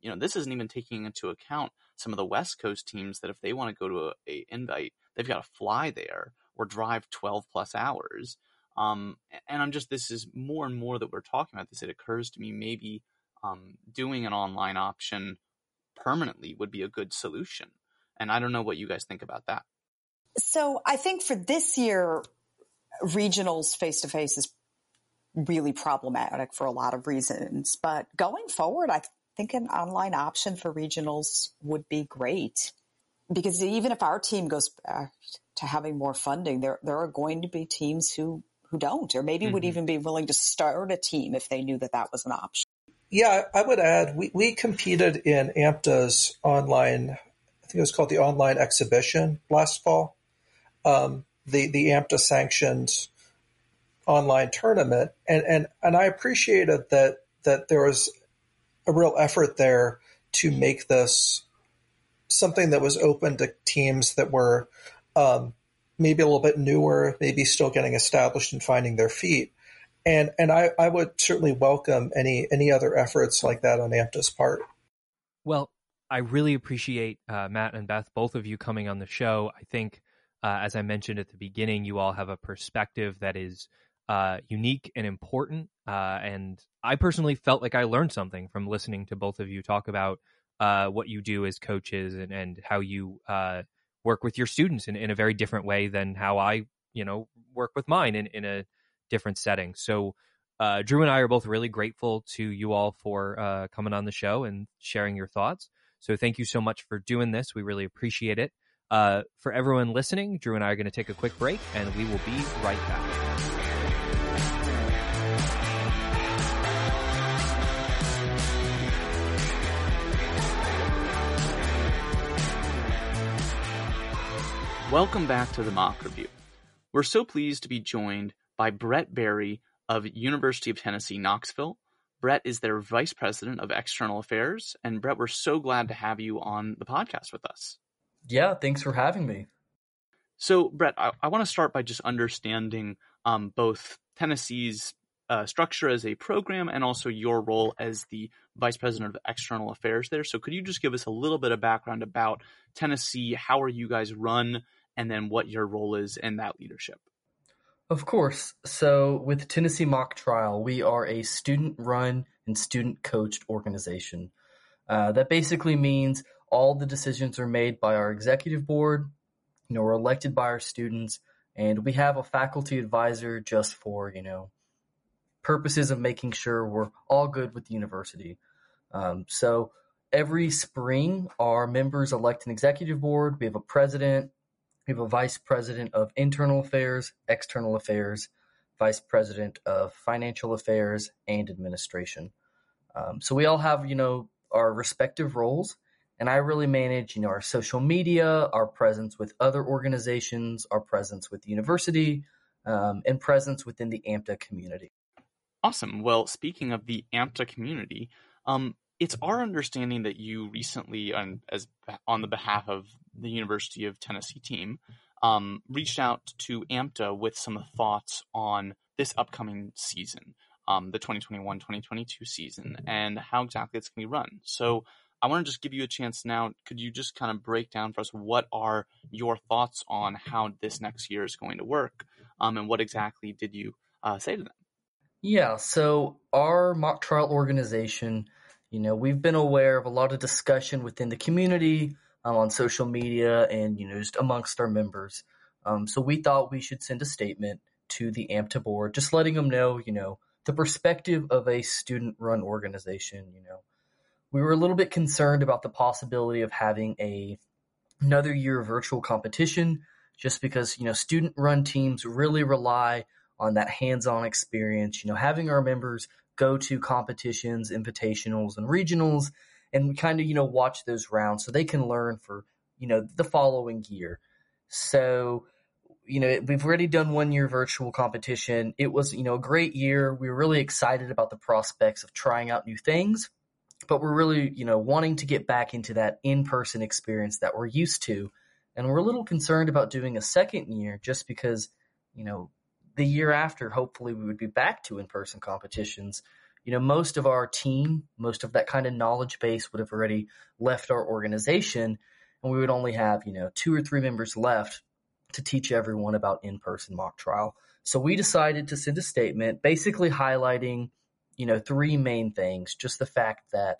You know, this isn't even taking into account some of the West Coast teams that if they want to go to a, a invite, they've got to fly there or drive 12 plus hours. Um, and I'm just, this is more and more that we're talking about this. It occurs to me maybe um, doing an online option permanently would be a good solution. And I don't know what you guys think about that.
So I think for this year, regionals face to face is really problematic for a lot of reasons. But going forward, I think an online option for regionals would be great because even if our team goes back to having more funding, there there are going to be teams who who don't, or maybe mm-hmm. would even be willing to start a team if they knew that that was an option.
Yeah, I would add we we competed in AMTA's online. I think it was called the online exhibition last fall. Um, the the AMTA sanctioned online tournament, and and and I appreciated that that there was a real effort there to make this something that was open to teams that were um, maybe a little bit newer, maybe still getting established and finding their feet. And and I, I would certainly welcome any any other efforts like that on AMTA's part.
Well, I really appreciate uh, Matt and Beth, both of you coming on the show. I think, uh, as I mentioned at the beginning, you all have a perspective that is uh, unique and important. Uh, and I personally felt like I learned something from listening to both of you talk about uh, what you do as coaches and, and how you uh, work with your students in, in a very different way than how I, you know, work with mine in, in a different setting. So, uh, Drew and I are both really grateful to you all for uh, coming on the show and sharing your thoughts. So, thank you so much for doing this. We really appreciate it. for everyone listening, Drew and I are going to take a quick break and we will be right back.
Welcome back to the Mock Review. We're so pleased to be joined by Bret Berry of University of Tennessee, Knoxville. Bret is their Vice President of External Affairs. And Bret, we're so glad to have you on the podcast with us.
Yeah, thanks for having me.
So, Bret, I, I want to start by just understanding um, both Tennessee's uh, structure as a program and also your role as the vice president of external affairs there. So, could you just give us a little bit of background about Tennessee? How are you guys run? And then what your role is in that leadership.
Of course. So, with Tennessee Mock Trial, we are a student run and student coached organization. Uh, that basically means all the decisions are made by our executive board. You know, we're elected by our students, and we have a faculty advisor just for, you know, purposes of making sure we're all good with the university. Um, so, every spring, our members elect an executive board. We have a president, we have a vice president of internal affairs, external affairs, vice president of financial affairs, and administration. Um, so we all have, you know, our respective roles. And I really manage, you know, our social media, our presence with other organizations, our presence with the university, um, and presence within the AMTA community.
Awesome. Well, speaking of the AMTA community, um, it's our understanding that you recently, on, as on the behalf of the University of Tennessee team, um, reached out to AMTA with some thoughts on this upcoming season, um, the 2021-2022 season, and how exactly it's going to be run. So I want to just give you a chance now. Could you just kind of break down for us what are your thoughts on how this next year is going to work, um, and what exactly did you uh, say to them?
Yeah, so our mock trial organization – you know, we've been aware of a lot of discussion within the community um, on social media and, you know, just amongst our members. Um, so we thought we should send a statement to the AMTA board, just letting them know, you know, the perspective of a student run organization, you know. We were a little bit concerned about the possibility of having a another year of virtual competition just because, you know, student run teams really rely on that hands-on experience, you know, having our members go to competitions, invitationals, and regionals, and kind of, you know, watch those rounds so they can learn for, you know, the following year. So, you know, we've already done one year virtual competition. It was, you know, a great year. We were really excited about the prospects of trying out new things, but we're really, you know, wanting to get back into that in person experience that we're used to. And we're a little concerned about doing a second year just because, you know, the year after, hopefully we would be back to in person competitions. You know, most of our team, most of that kind of knowledge base would have already left our organization and we would only have, you know, two or three members left to teach everyone about in-person mock trial. So we decided to send a statement basically highlighting, you know, three main things. Just the fact that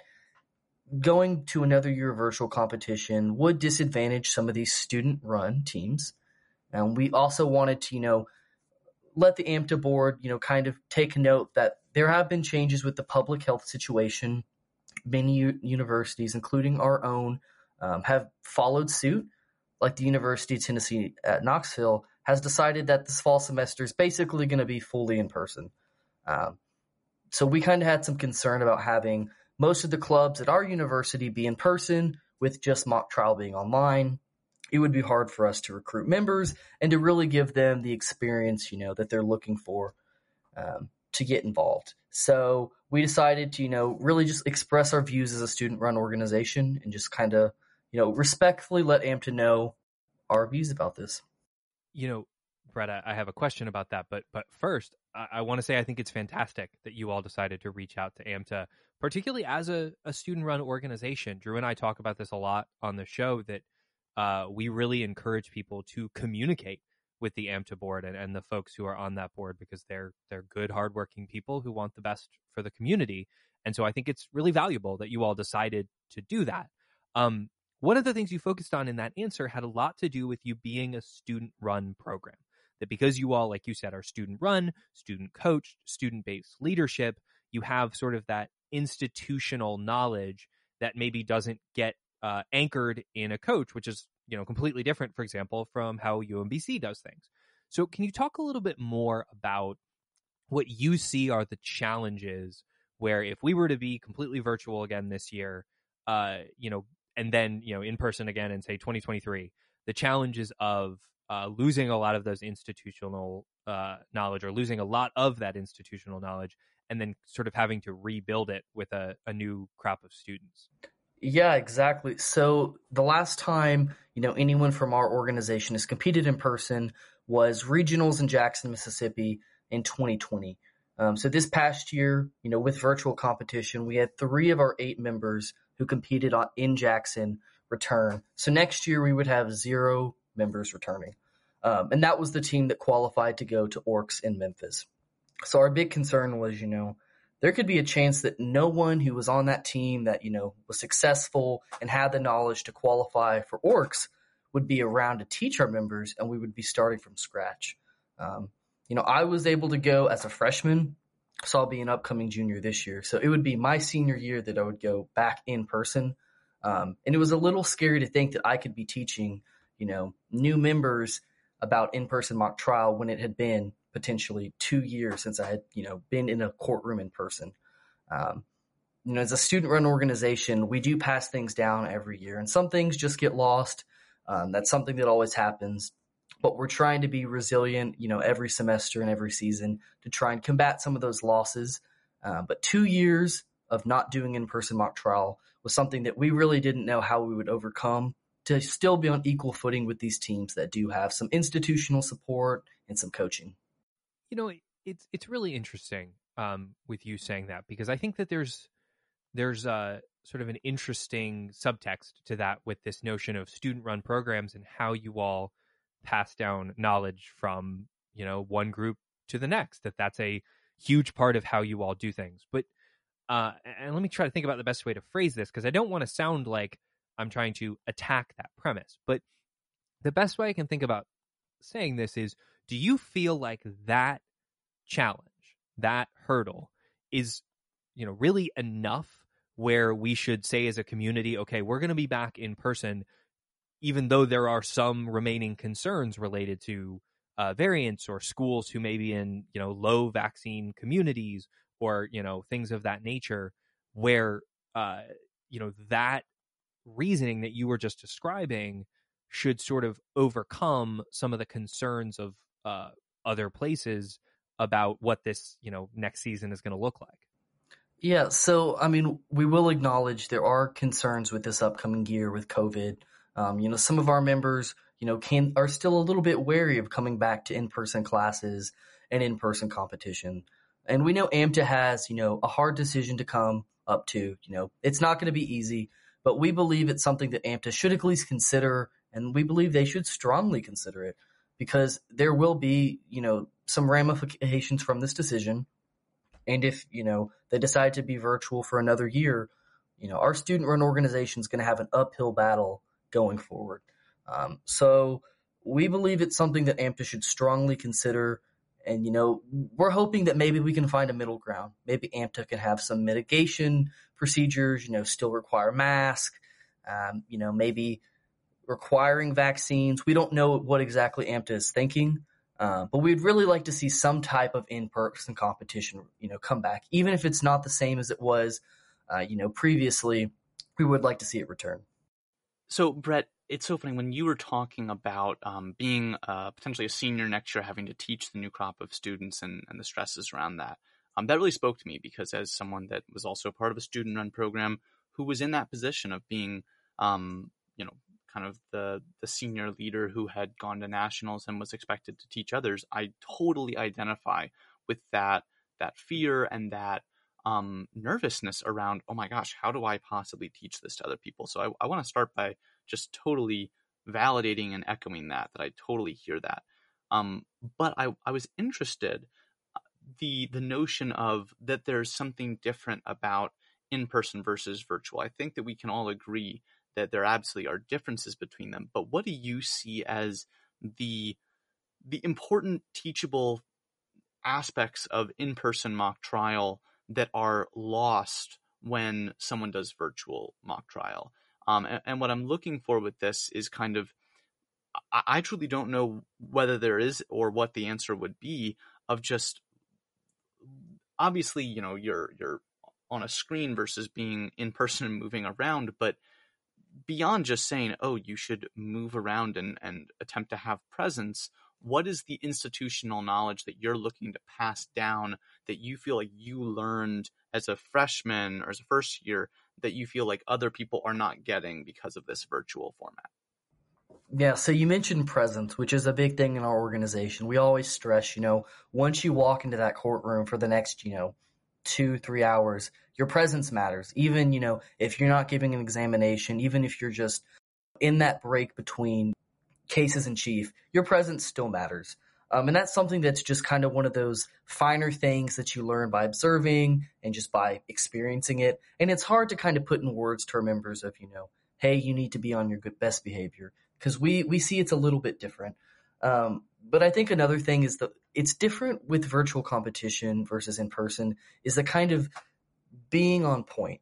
going to another year of virtual competition would disadvantage some of these student run teams. And we also wanted to, you know, let the AMTA board, you know, kind of take note that there have been changes with the public health situation. Many u- universities, including our own, um, have followed suit like the University of Tennessee at Knoxville, has decided that this fall semester is basically going to be fully in person. Um, so we kind of had some concern about having most of the clubs at our university be in person with just mock trial being online. It would be hard for us to recruit members and to really give them the experience, you know, that they're looking for um, to get involved. So we decided to, you know, really just express our views as a student run organization and just kind of you know, respectfully let AMTA know our views about this.
You know, Bret, I have a question about that, but but first, I, I want to say I think it's fantastic that you all decided to reach out to AMTA, particularly as a, a student-run organization. Drew and I talk about this a lot on the show that uh, we really encourage people to communicate with the AMTA board and, and the folks who are on that board because they're they're good, hardworking people who want the best for the community. And so I think it's really valuable that you all decided to do that. Um, one of the things you focused on in that answer had a lot to do with you being a student run program. That because you all, like you said, are student run, student coached, student based leadership, you have sort of that institutional knowledge that maybe doesn't get uh, anchored in a coach, which is you know completely different, for example, from how UMBC does things. So, can you talk a little bit more about what you see are the challenges where if we were to be completely virtual again this year, uh, you know, and then you know in person again in say 2023 the challenges of uh, losing a lot of those institutional uh, knowledge or losing a lot of that institutional knowledge and then sort of having to rebuild it with a, a new crop of students
yeah exactly so the last time you know anyone from our organization has competed in person was regionals in jackson mississippi in 2020 um, so this past year you know with virtual competition we had three of our eight members who competed on, in Jackson return. So next year we would have zero members returning. Um, and that was the team that qualified to go to ORCS in Memphis. So our big concern was, you know, there could be a chance that no one who was on that team that, you know, was successful and had the knowledge to qualify for ORCS would be around to teach our members and we would be starting from scratch. Um, you know, I was able to go as a freshman so I'll be an upcoming junior this year. So it would be my senior year that I would go back in person. Um, and it was a little scary to think that I could be teaching, you know, new members about in-person mock trial when it had been potentially two years since I had, you know, been in a courtroom in person. Um, you know, as a student-run organization, we do pass things down every year, and some things just get lost. Um, that's something that always happens but we're trying to be resilient, you know, every semester and every season to try and combat some of those losses. Uh, but two years of not doing in-person mock trial was something that we really didn't know how we would overcome to still be on equal footing with these teams that do have some institutional support and some coaching.
You know, it's it's really interesting um, with you saying that because I think that there's there's a sort of an interesting subtext to that with this notion of student run programs and how you all pass down knowledge from you know one group to the next that that's a huge part of how you all do things. But uh and let me try to think about the best way to phrase this because i don't want to sound like i'm trying to attack that premise. But the best way i can think about saying this is do you feel like that challenge that hurdle is you know really enough where we should say as a community okay we're going to be back in person even though there are some remaining concerns related to uh, variants or schools who may be in you know low vaccine communities or you know things of that nature where uh, you know that reasoning that you were just describing should sort of overcome some of the concerns of uh, other places about what this you know next season is going to look like.
Yeah, so I mean, we will acknowledge there are concerns with this upcoming year with COVID. Um, you know, some of our members, you know, can are still a little bit wary of coming back to in-person classes and in-person competition. And we know AMTA has, you know, a hard decision to come up to. You know, it's not going to be easy, but we believe it's something that AMTA should at least consider, and we believe they should strongly consider it because there will be, you know, some ramifications from this decision. And if, you know, they decide to be virtual for another year, you know, our student run organization is going to have an uphill battle going forward. Um, so we believe it's something that AMTA should strongly consider. And, you know, we're hoping that maybe we can find a middle ground. Maybe AMTA can have some mitigation procedures, you know, still require mask, um, you know, maybe requiring vaccines. We don't know what exactly AMTA is thinking. Uh, but we'd really like to see some type of in-person competition, you know, come back, even if it's not the same as it was, uh, you know, previously. We would like to see it return.
So, Bret, it's so funny when you were talking about um, being uh, potentially a senior next year, having to teach the new crop of students and, and the stresses around that. Um, that really spoke to me because, as someone that was also part of a student-run program who was in that position of being, um, you know, kind of the the senior leader who had gone to nationals and was expected to teach others, I totally identify with that that fear and that um, nervousness around, oh my gosh, how do I possibly teach this to other people? So I, I want to start by just totally validating and echoing that, that I totally hear that. Um, but I, I was interested uh, the the notion of that there's something different about in person versus virtual. I think that we can all agree that there absolutely are differences between them. But what do you see as the the important teachable aspects of in-person mock trial that are lost when someone does virtual mock trial? Um, and, and, what I'm looking for with this is kind of I, I truly don't know whether there is or what the answer would be of just obviously you know you're you're on a screen versus being in person and moving around but beyond just saying, oh, you should move around and, and attempt to have presence, what is the institutional knowledge that you're looking to pass down that you feel like you learned as a freshman or as a first year that you feel like other people are not getting because of this virtual format?
Yeah, so you mentioned presence, which is a big thing in our organization. We always stress, you know, once you walk into that courtroom for the next, you know, two, three hours, your presence matters. Even, you know, if you're not giving an examination, even if you're just in that break between cases in chief, your presence still matters. Um, and that's something that's just kind of one of those finer things that you learn by observing and just by experiencing it. And it's hard to kind of put in words to our members of, you know, hey, you need to be on your good best behavior because we we see it's a little bit different. Um, but I think another thing is that it's different with virtual competition versus in person is the kind of being on point.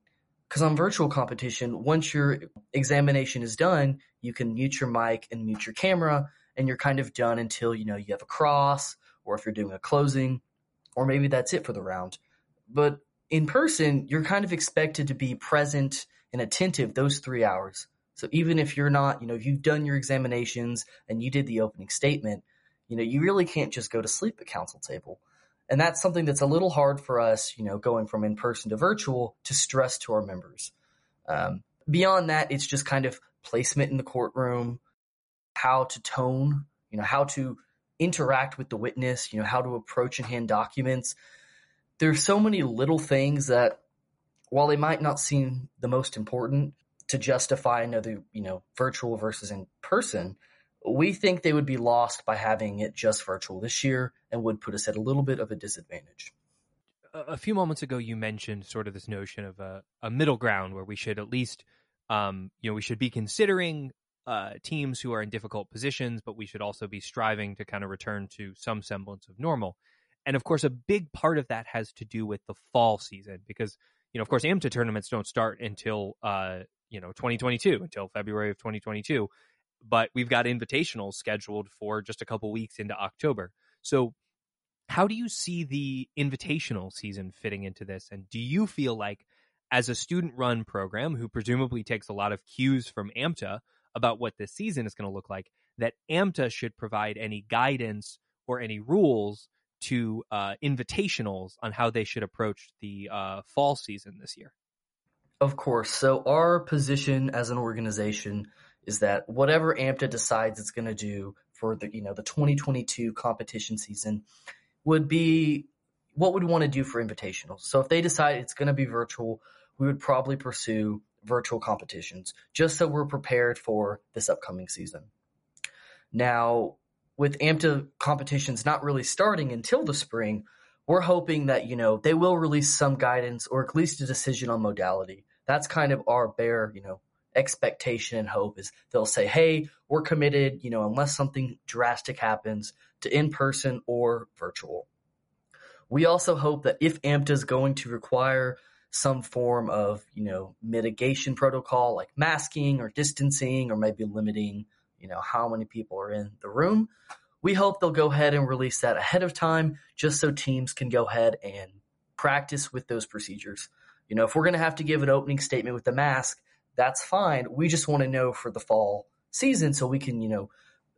Because on virtual competition, once your examination is done, you can mute your mic and mute your camera, and you're kind of done until you know you have a cross, or if you're doing a closing, or maybe that's it for the round. But in person, you're kind of expected to be present and attentive those three hours. So even if you're not, you know, you've done your examinations and you did the opening statement, you know, you really can't just go to sleep at counsel table. And that's something that's a little hard for us, you know, going from in person to virtual to stress to our members. Um, beyond that, it's just kind of placement in the courtroom, how to tone, you know, how to interact with the witness, you know, how to approach and hand documents. There's so many little things that, while they might not seem the most important to justify another, you know, virtual versus in person, we think they would be lost by having it just virtual this year and would put us at a little bit of a disadvantage.
A few moments ago, you mentioned sort of this notion of a, a middle ground where we should at least, um, you know, we should be considering uh, teams who are in difficult positions, but we should also be striving to kind of return to some semblance of normal. And of course, a big part of that has to do with the fall season because, you know, of course, AMTA tournaments don't start until, uh, you know, 2022, until February of 2022 but we've got invitationals scheduled for just a couple weeks into October. So, how do you see the invitational season fitting into this? And do you feel like, as a student run program who presumably takes a lot of cues from AMTA about what this season is going to look like, that AMTA should provide any guidance or any rules to uh, invitationals on how they should approach the uh, fall season this year?
Of course. So, our position as an organization is that whatever AMTA decides it's going to do for the you know the 2022 competition season would be what would want to do for invitationals. So if they decide it's going to be virtual, we would probably pursue virtual competitions just so we're prepared for this upcoming season. Now, with AMTA competitions not really starting until the spring, we're hoping that you know they will release some guidance or at least a decision on modality. That's kind of our bare, you know, expectation and hope is they'll say, hey, we're committed, you know, unless something drastic happens to in person or virtual. We also hope that if AMTA is going to require some form of, you know, mitigation protocol like masking or distancing or maybe limiting, you know, how many people are in the room, we hope they'll go ahead and release that ahead of time just so teams can go ahead and practice with those procedures. You know, if we're going to have to give an opening statement with the mask, that's fine. We just want to know for the fall season so we can, you know,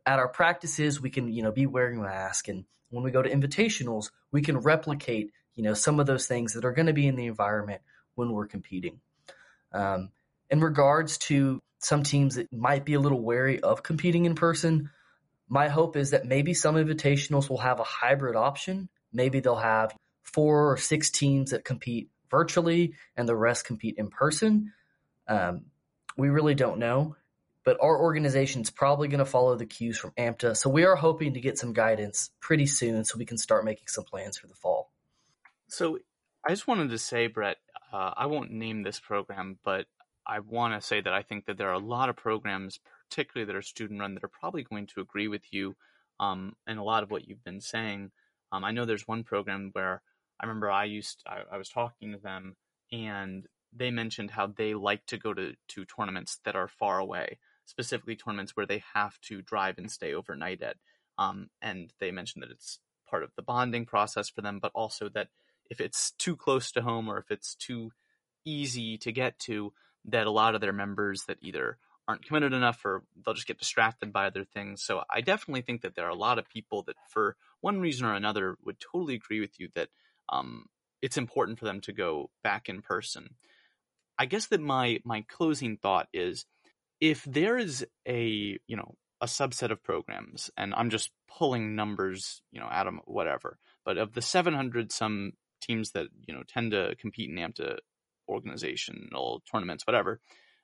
at our practices, we can, you know, be wearing a mask. And when we go to invitationals, we can replicate, you know, some of those things that are going to be in the environment when we're competing. Um, in regards to some teams that might be a little wary of competing in person, my hope is that maybe some invitationals will have a hybrid option. Maybe they'll have four or six teams that compete virtually and the rest compete in person. Um, we really don't know, but our organization is probably going to follow the cues from AMTA. So we are hoping to get some guidance pretty soon so we can start making some plans for the fall.
So I just wanted to say, Bret, uh, I won't name this program, but I want to say that I think that there are a lot of programs, particularly that are student run, that are probably going to agree with you um, and a lot of what you've been saying. Um, I know there's one program where I remember I used I, I was talking to them and they mentioned how they like to go to, to tournaments that are far away, specifically tournaments where they have to drive and stay overnight at. Um, and they mentioned that it's part of the bonding process for them, but also that if it's too close to home or if it's too easy to get to, that a lot of their members that either aren't committed enough or they'll just get distracted by other things. So I definitely think that there are a lot of people that, for one reason or another, would totally agree with you that um, it's important for them to go back in person. I guess that my my closing thought is if there is a you know a subset of programs, and I'm just pulling numbers you know out of whatever, but of the 700 some teams that you know tend to compete in AMTA organizational tournaments, whatever,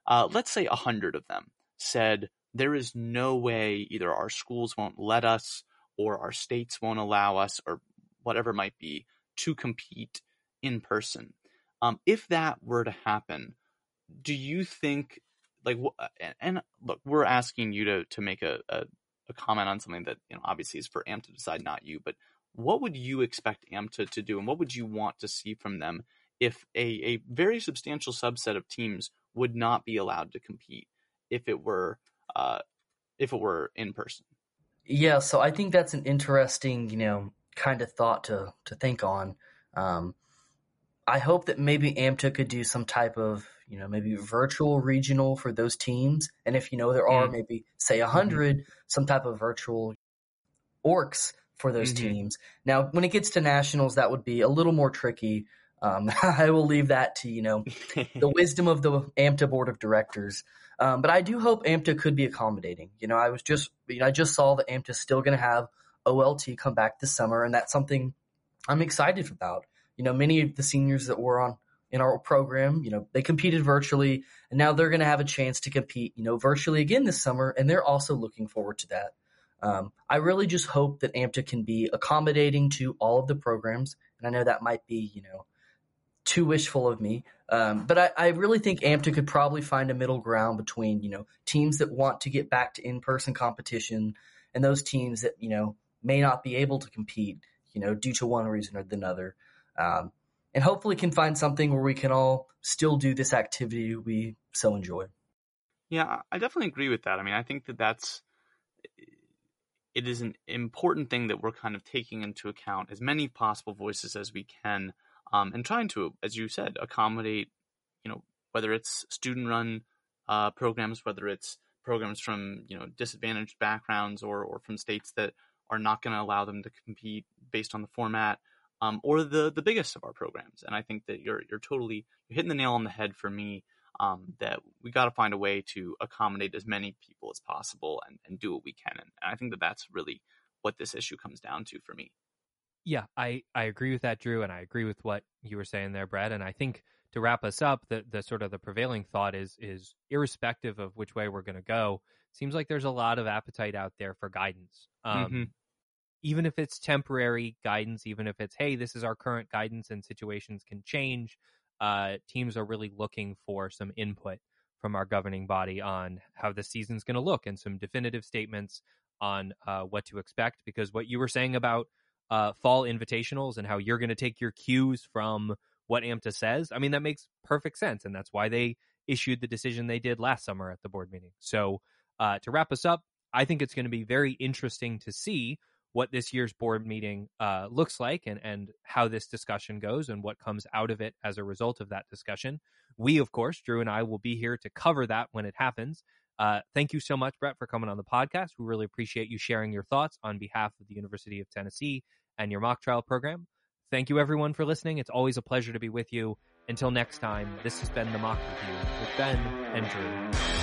uh, let's say a hundred of them said there is no way either our schools won't let us or our states won't allow us or whatever might be to compete in person. Um, if that were to happen, do you think like and look, we're asking you to to make a, a, a comment on something that you know obviously is for AMTA to decide, not you. But what would you expect AMTA to do, and what would you want to see from them if a a very substantial subset of teams would not be allowed to compete if it were uh, if it were in person?
Yeah, so I think that's an interesting, you know, kind of thought to to think on. Um, I hope that maybe AMTA could do some type of, you know, maybe virtual regional for those teams. And if, you know, there are mm. maybe, say, 100, mm-hmm. some type of virtual ORCS for those mm-hmm. teams. Now, when it gets to nationals, that would be a little more tricky. Um, I will leave that to, you know, the wisdom of the AMTA board of directors. Um, but I do hope AMTA could be accommodating. You know, I was just, you know, I just saw that AMTA is still going to have OLT come back this summer, and that's something I'm excited about you know, many of the seniors that were on in our program, you know, they competed virtually and now they're going to have a chance to compete, you know, virtually again this summer. And they're also looking forward to that. Um, I really just hope that AMTA can be accommodating to all of the programs. And I know that might be, you know, too wishful of me. Um, but I, I, really think AMTA could probably find a middle ground between, you know, teams that want to get back to in-person competition and those teams that, you know, may not be able to compete, you know, due to one reason or another um, and hopefully can find something where we can all still do this activity we so enjoy.
Yeah, I definitely agree with that. I mean, I think that that's it is an important thing that we're kind of taking into account as many possible voices as we can, um, and trying to, as you said, accommodate. You know, whether it's student-run uh, programs, whether it's programs from you know disadvantaged backgrounds or or from states that are not going to allow them to compete based on the format, um, or the the biggest of our programs. And I think that you're you're totally you're hitting the nail on the head for me. Um, that we got to find a way to accommodate as many people as possible and, and do what we can. And I think that that's really what this issue comes down to for me.
Yeah, I, I agree with that, Drew, and I agree with what you were saying there, Brad. And I think to wrap us up, the, the sort of the prevailing thought is is irrespective of which way we're going to go, seems like there's a lot of appetite out there for guidance. Um, mm-hmm. Even if it's temporary guidance, even if it's hey, this is our current guidance and situations can change, uh, teams are really looking for some input from our governing body on how the season's going to look and some definitive statements on uh, what to expect. Because what you were saying about uh, fall invitationals and how you're going to take your cues from what AMTA says, I mean, that makes perfect sense. And that's why they issued the decision they did last summer at the board meeting. So uh, to wrap us up, I think it's going to be very interesting to see what this year's board meeting uh, looks like and, and how this discussion goes and what comes out of it as a result of that discussion. We, of course, Drew and I will be here to cover that when it happens. Uh, thank you so much, Bret, for coming on the podcast. We really appreciate you sharing your thoughts on behalf of the University of Tennessee and your mock trial program. Thank you, everyone, for listening. It's always a pleasure to be with you. Until next time, this has been the Mock Review with Ben and Drew.